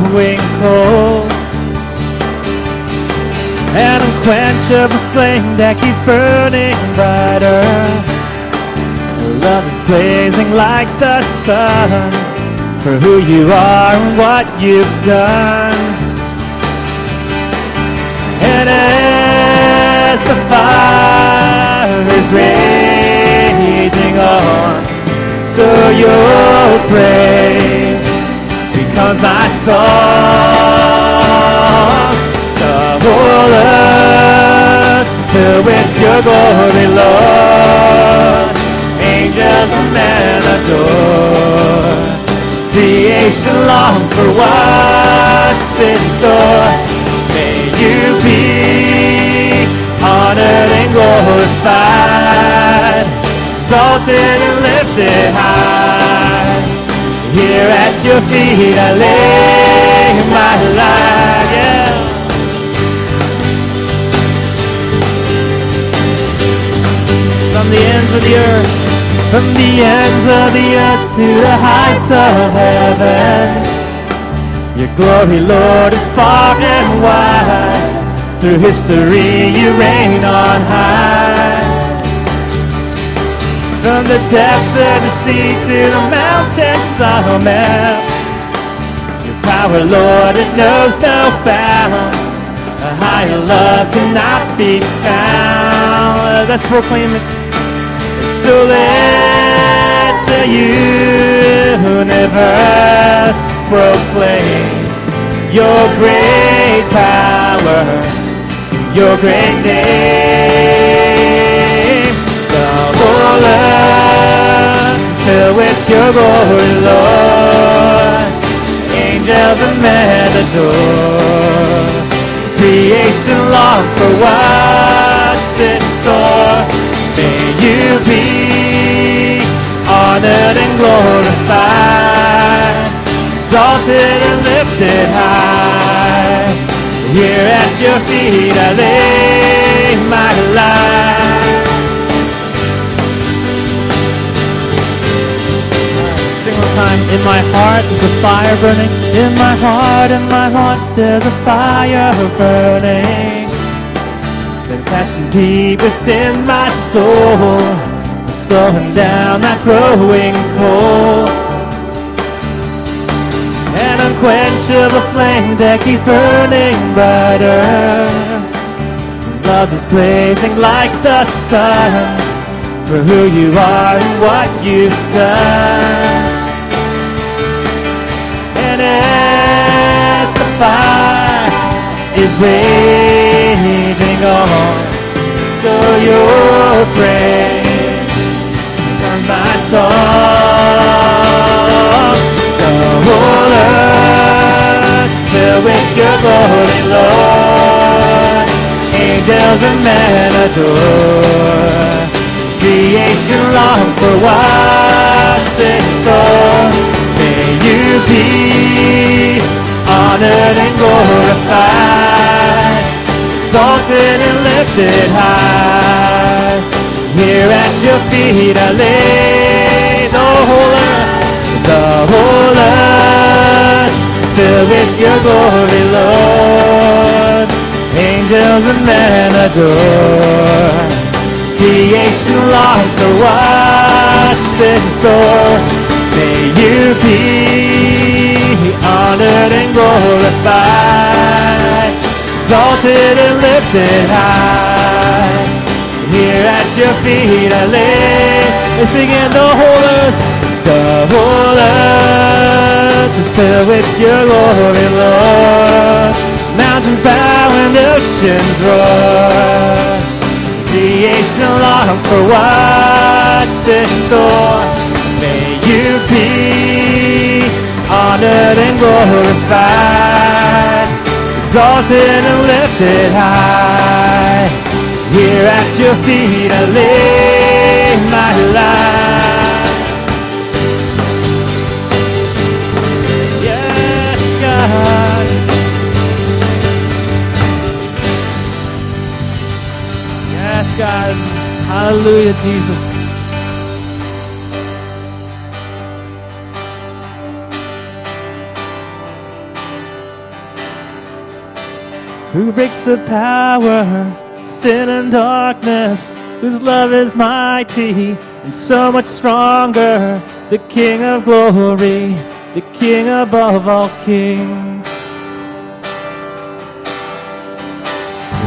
growing cold. An unquenchable flame that keeps burning brighter. Love is blazing like the sun for who you are and what you've done. And as the fire is raging on, so your praise becomes my song. The whole earth filled with your glory, Lord. Angels and men adore. Creation longs for what's in store. May you be honored and glorified, exalted and lifted high. Here at your feet I lay my life. From the ends of the earth, from the ends of the earth to the heights of heaven. Your glory, Lord, is far and wide. Through history you reign on high. From the depths of the sea to the mountains summit. Your power, Lord, it knows no bounds. A higher love cannot be found. Let's proclaim it. So let the universe proclaim your great power, your great name. Earth filled with your glory, Lord. Angels and men adore. Creation longs for what's in store. May you be honored and glorified, exalted and lifted high. Here at your feet I lay my life. In my heart there's a fire burning. In my heart, in my heart there's a fire burning. The passion deep within my soul is slowing down, not growing cold. An unquenchable flame that keeps burning brighter. Love is blazing like the sun for who you are and what you've done. Is raging on, so your praise turns my song. The whole earth filled with your glory, Lord. Angels and men adore. Creation longs for what's in store. May you be honored and glorified, exalted and lifted high. Here at your feet I lay the whole earth, the whole earth, filled with your glory, Lord. Angels and men adore. Creation longs for what's in store. May you be honored and glorified, exalted and lifted high. Here at your feet I lay, and singing the whole earth, the whole earth is filled with your glory, Lord. Mountains bow and oceans roar. Creation longs for what's in store. May you be honored and glorified, exalted and lifted high. Here at your feet I lay my life. Yes, God. Yes, God. Hallelujah, Jesus. Who breaks the power, sin and darkness, whose love is mighty and so much stronger, the King of glory, the King above all kings.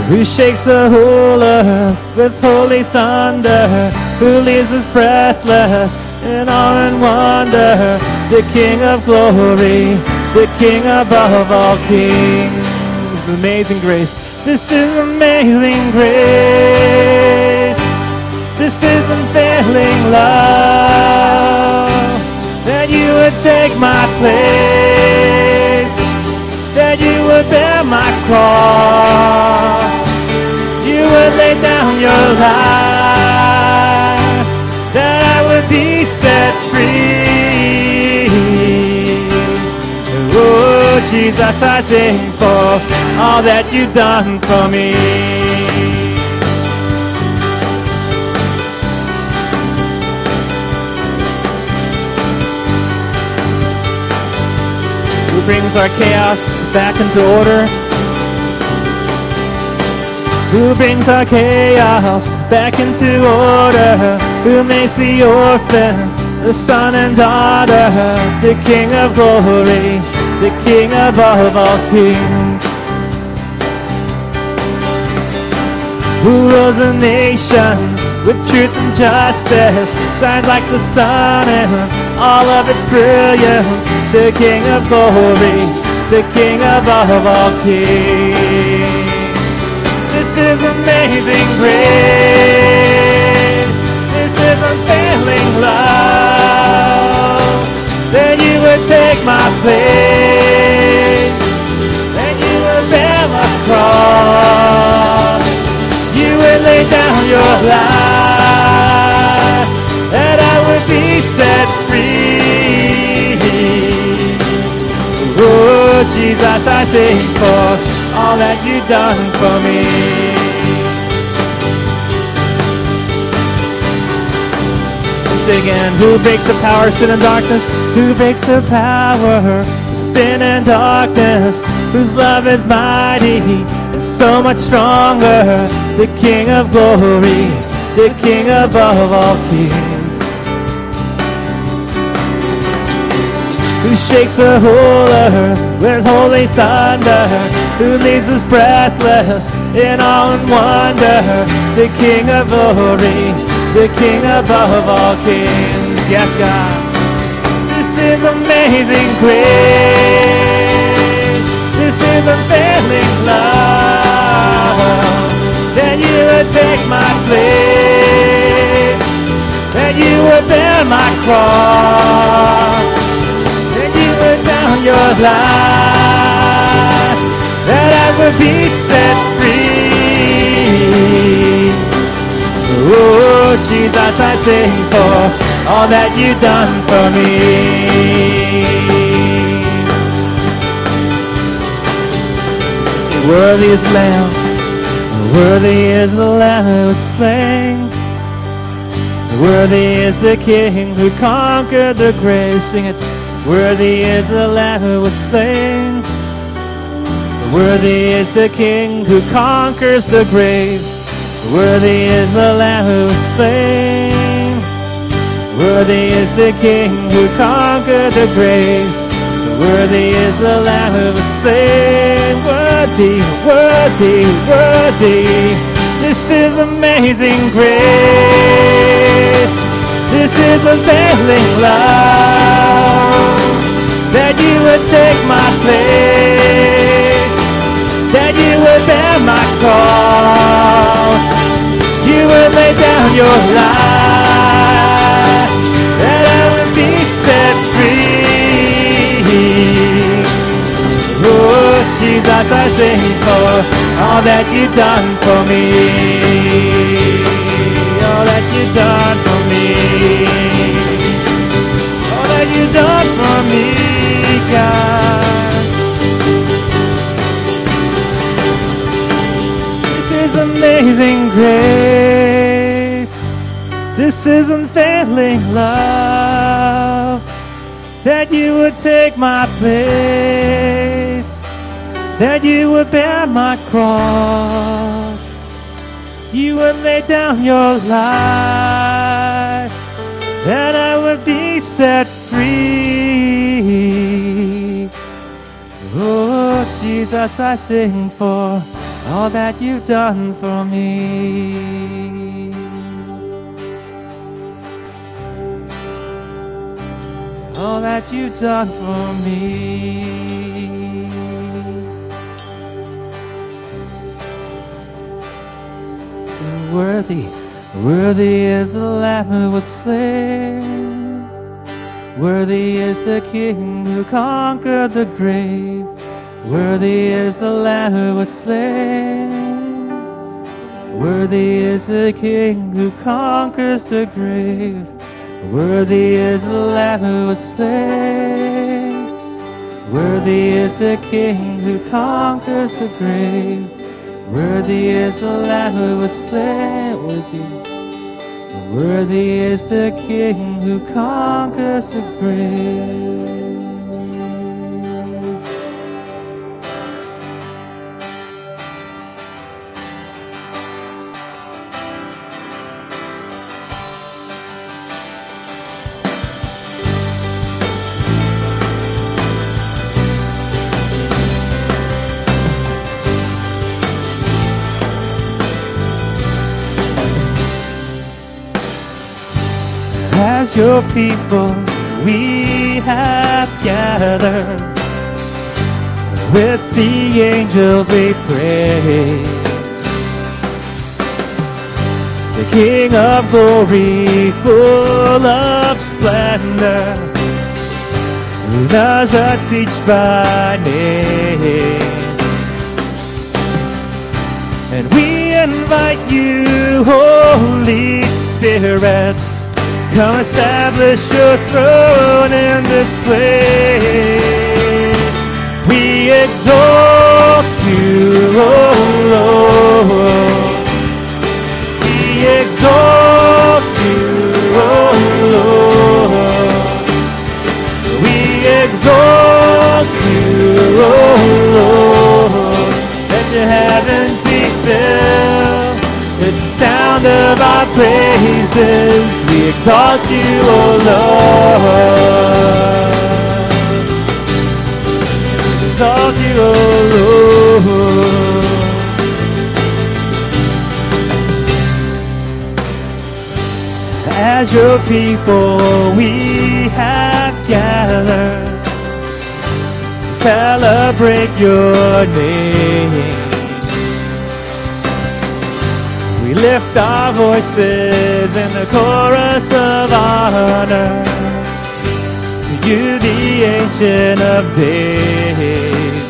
Who shakes the whole earth with holy thunder, who leaves us breathless in awe and wonder, the King of glory, the King above all kings amazing grace. This is amazing grace. This is unfailing love. That you would take my place. That you would bear my cross. You would lay down your life. That I would be set free. Oh, Jesus, I sing for all that you've done for me. Who brings our chaos back into order? Who brings our chaos back into order? Who makes the orphan the son and daughter, the King of glory, the King above all kings? who rules the nations with truth and justice, shines like the sun in all of its brilliance. The King of glory, the King above all kings. This is amazing grace. This is unfailing love. That you would take my place. I sing for all that you've done for me. Again, who breaks the power of sin and darkness? Who breaks the power of sin and darkness? Whose love is mighty and so much stronger the King of glory, the King above all kings. Who shakes the whole earth with holy thunder, who leaves us breathless in awe and wonder, the King of glory, the King above all kings. Yes, God. This is amazing grace. This is unfailing love that you would take my place, that you would bear my cross, down your life, that I would be set free. Oh, Jesus, I sing for all that you've done for me. Worthy is the Lamb Worthy is the Lamb who was slain. Worthy is the King who conquered the grave. Sing it. Worthy is the Lamb who was slain. Worthy is the King who conquers the grave. Worthy is the Lamb who was slain. Worthy is the King who conquered the grave. Worthy is the Lamb who was slain. Worthy, worthy, worthy. This is amazing grace. This is availing love. That you would take my place. That you would bear my cross. You would lay down your life. That I would be set free. Oh, Jesus, I sing for all that you've done for me. All that you've done for me. All that you've done for me, God. This is amazing grace. This is unfailing love that you would take my place, that you would bear my cross, you would lay down your life, that I would be set free. Oh, Jesus, I sing for all that you've done for me. All that you've done for me. Worthy, worthy is the Lamb who was slain. Worthy is the King who conquered the grave. Worthy is the Lamb who was slain. Worthy is the King who conquers the grave. Worthy is the Lamb who was slain. Worthy is the King who conquers the grave. Worthy is the Lamb who was slain. Worthy, worthy is the King who conquers the grave. Your people, we have gathered. With the angels we praise. The King of glory, full of splendor, who knows us each by name. Come establish your throne in this place. We exalt you, oh Lord. We exalt you, oh Lord. We exalt you, oh Lord. Let the heavens be filled of our praises. We exalt you, oh Lord. Exalt you, oh Lord. As your people, we have gathered to celebrate your name. We lift our voices in the chorus of honor to you, the Ancient of Days.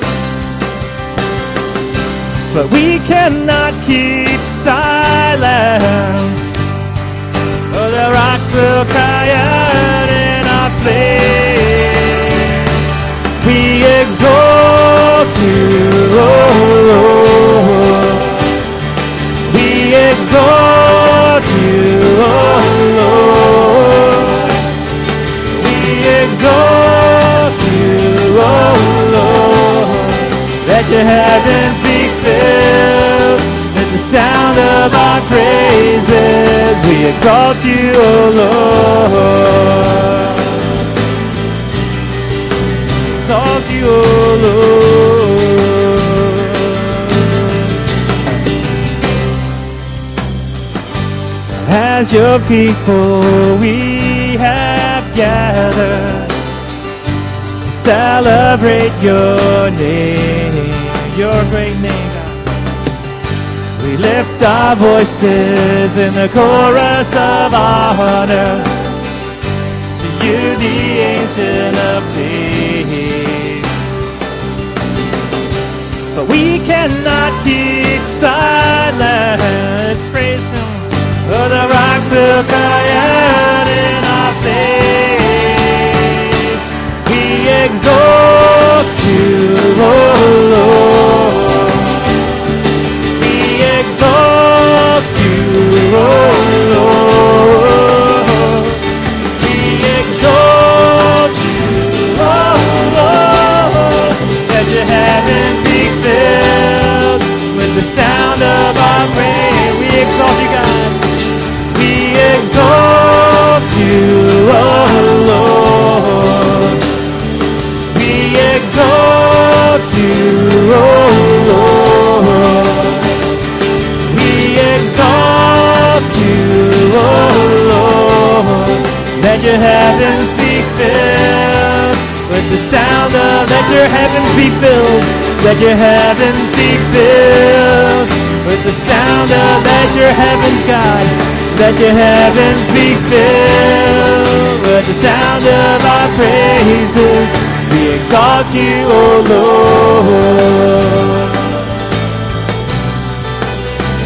But we cannot keep silent, or the rocks will cry out in our place. We exalt you, oh Lord. Exalt you, oh Lord. We exalt you, oh Lord. Let your heavens be filled with the sound of our praises. We exalt you, oh Lord. Exalt you, oh Lord. As your people, we have gathered to celebrate your name, your great name. We lift our voices in the chorus of honor to you, the Ancient of Days. But we cannot keep silent. For the rock will cry out in our faith. We exalt you, oh Lord. We exalt you, oh Lord. We exalt you, oh Lord. Filled with the sound of our praise. of you, oh Lord. We exalt you, oh Lord. We exalt you, oh Lord. Let your heavens be filled with the sound of, let your heavens be filled, let your heavens be filled with the sound of, that. your heavens, God let your heavens be filled with the sound of our praises. We exalt you, O Lord.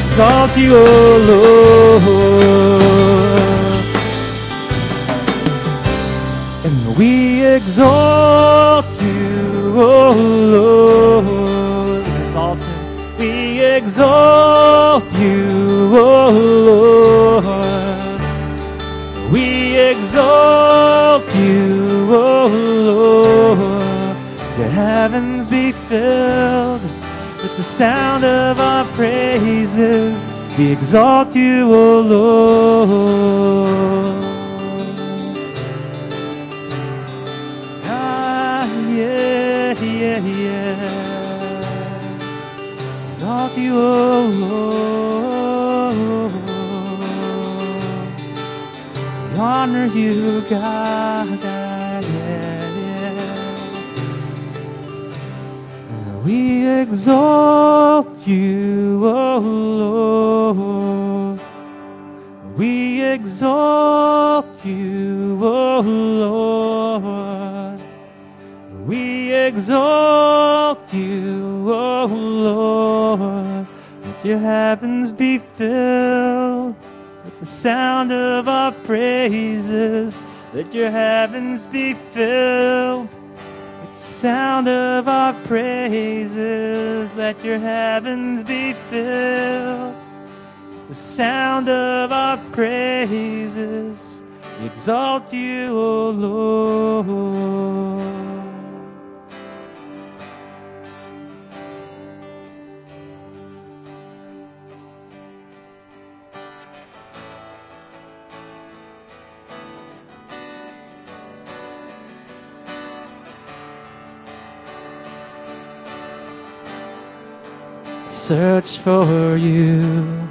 Exalt you, O Lord. And we exalt you, O Lord. Exalt. We exalt you, O Lord. Lord. Your heavens be filled with the sound of our praises. We exalt you, O Lord. Ah, yeah, yeah, yeah. Exalt you, O Lord. We honor you, God. We exalt you, O Lord. We exalt you, O Lord. We exalt you, O Lord. Let your heavens be filled with the sound of our praises. Let your heavens be filled sound of our praises. Let your heavens be filled the sound of our praises. Exalt you, O Lord. Search for you,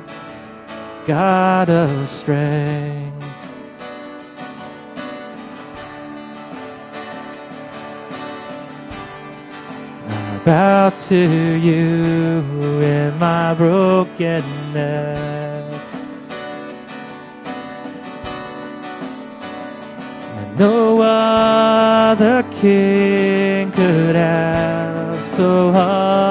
God of strength. I bow to you in my brokenness. And no other king could have so humbly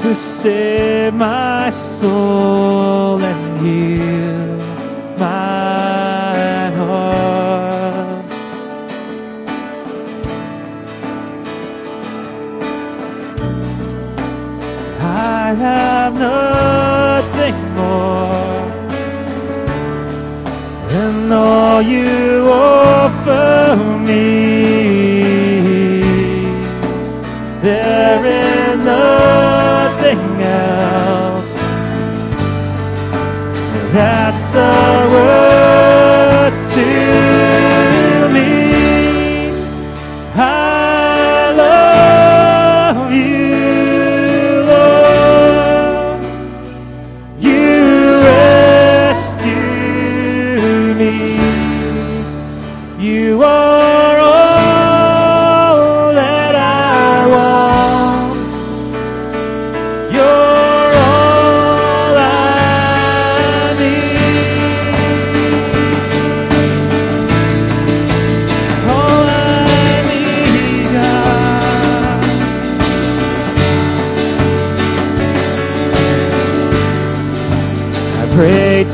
to save my soul and heal my heart. I have nothing more than all you offer me. There that's a word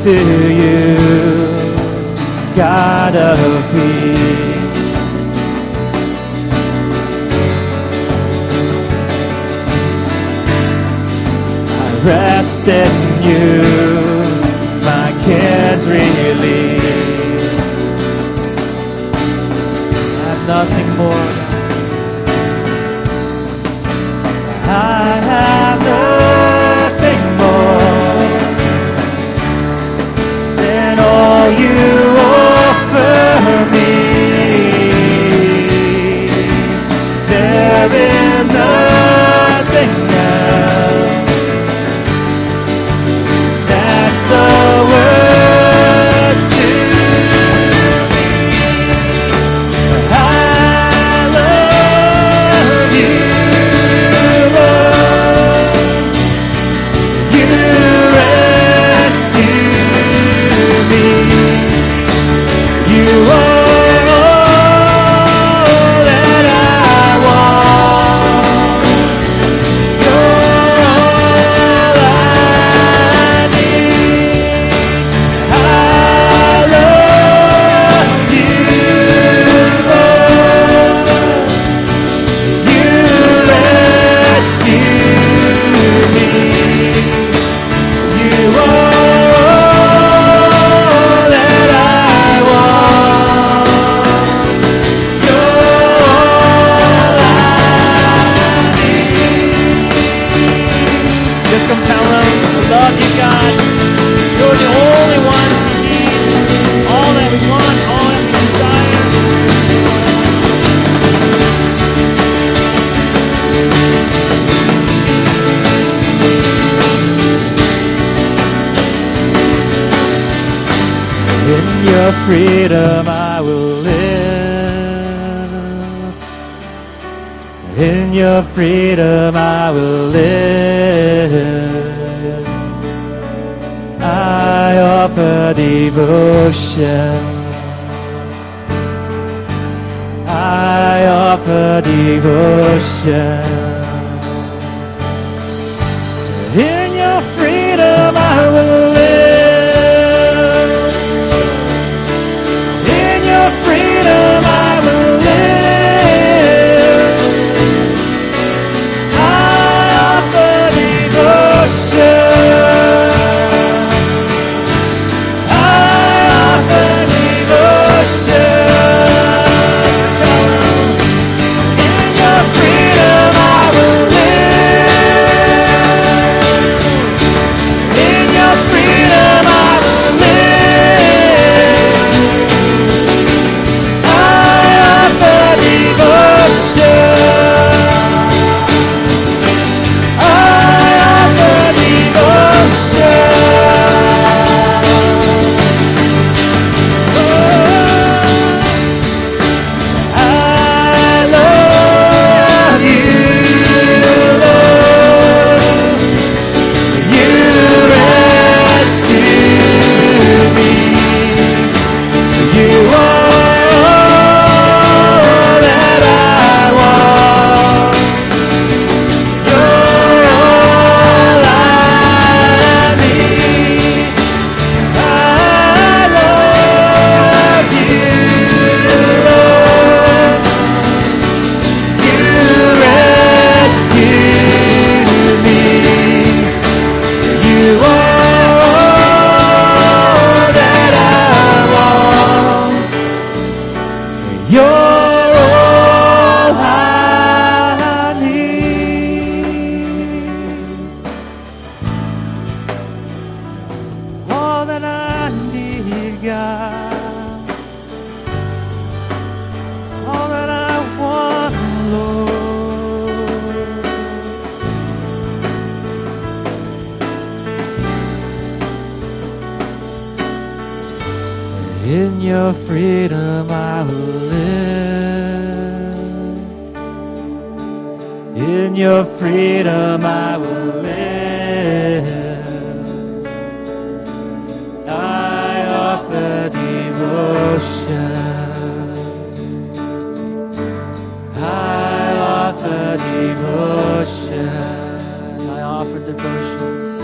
to you, God of peace. I rest in you, freedom devotion. I offer devotion.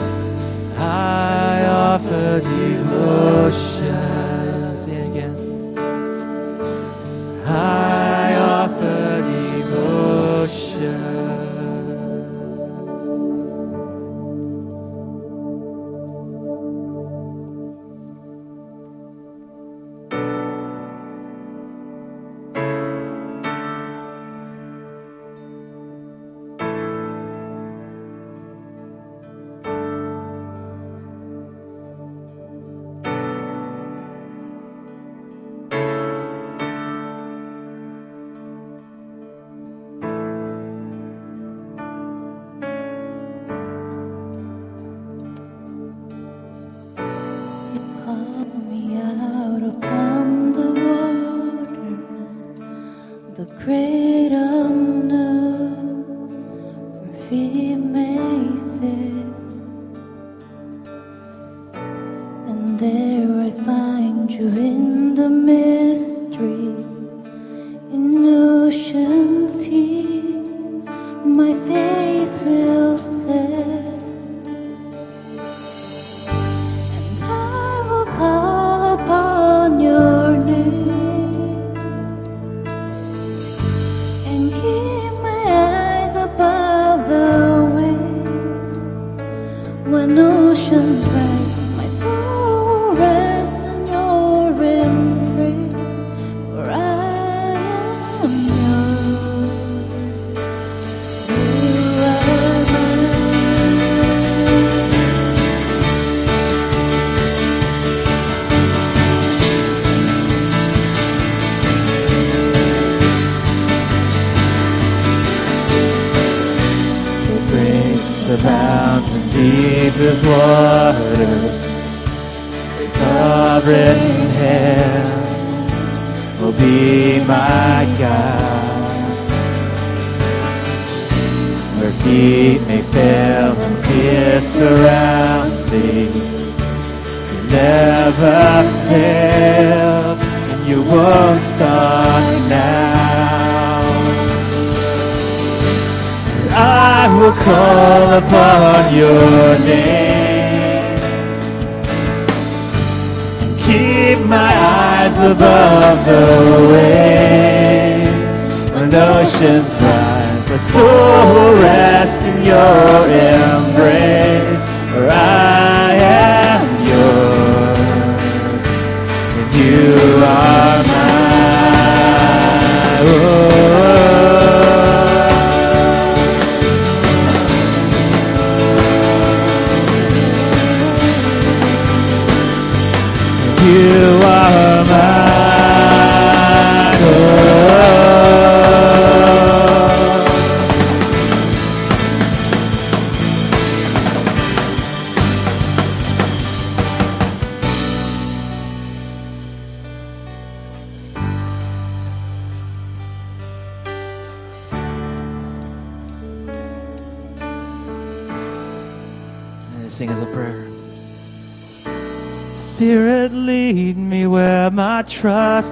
I offer devotion. And there I find you in the mist. waters, sovereign hand will be my God. Where feet may fail and fear around thee, you never fail, and you won't start now. I will call upon your name. Keep my eyes above the waves when oceans rise. My soul rests in your embrace, where I am yours, and you are mine. Oh. You are mine.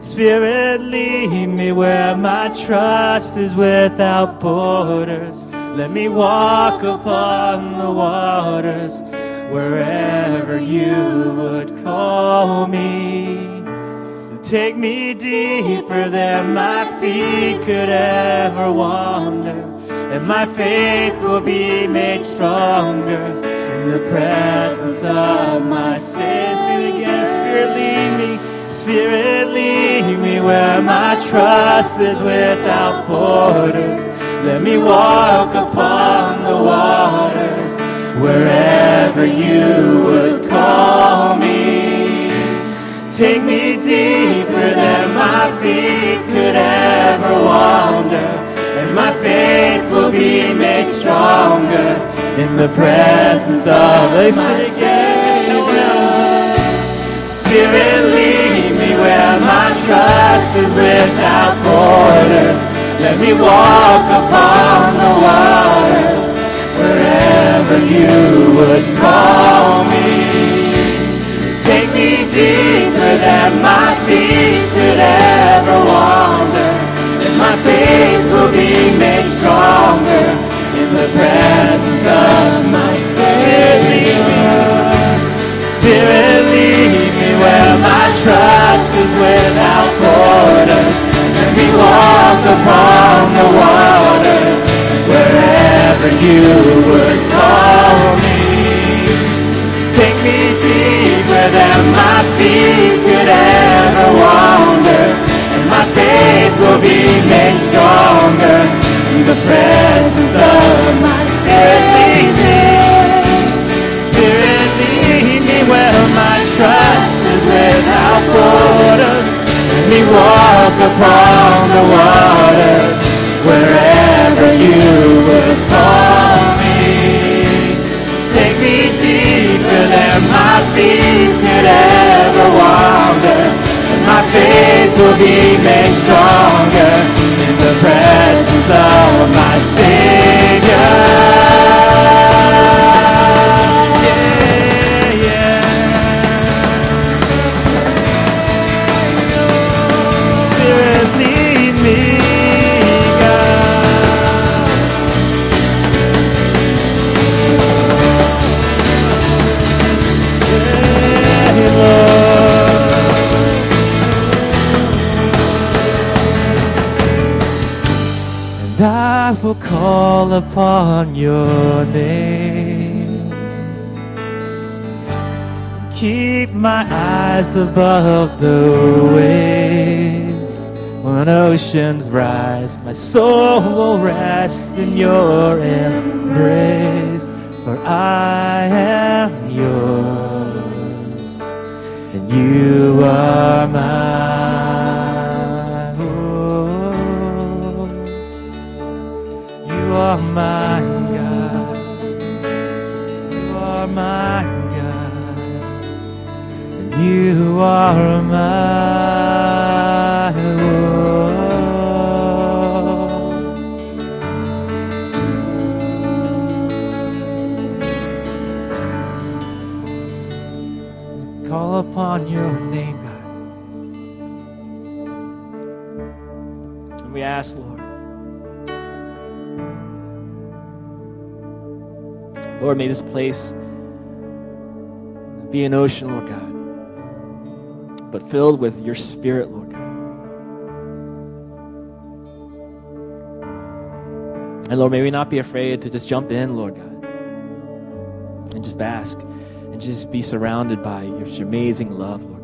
Spirit, lead me where my trust is without borders. Let me walk upon the waters wherever you would call me. Take me deeper than my feet could ever wander, and my faith will be made stronger in the presence of my sins. And again, Spirit, lead me. Spirit, lead where my trust is without borders. Let me walk upon the waters wherever you would call me. Take me deeper than my feet could ever wander, and my faith will be made stronger in the presence of the Savior. Spirit, lead me where my trust is without borders. Let me walk upon the waters wherever you wherever you would call me. Take me deeper than my feet could ever wander, and my faith will be made stronger in the presence of my Savior. Spirit, lead me where my trust is without borders. Let me walk upon the waters wherever you would will Eyes above the waves When oceans rise, my soul will rest in your embrace. For I am yours, and you are mine. Oh, you are my are my world. Call upon your name, God. And we ask, Lord. Lord, may this place be an ocean, Lord God, filled with your spirit, Lord God. And Lord, may we not be afraid to just jump in, Lord God, and just bask and just be surrounded by your amazing love, Lord.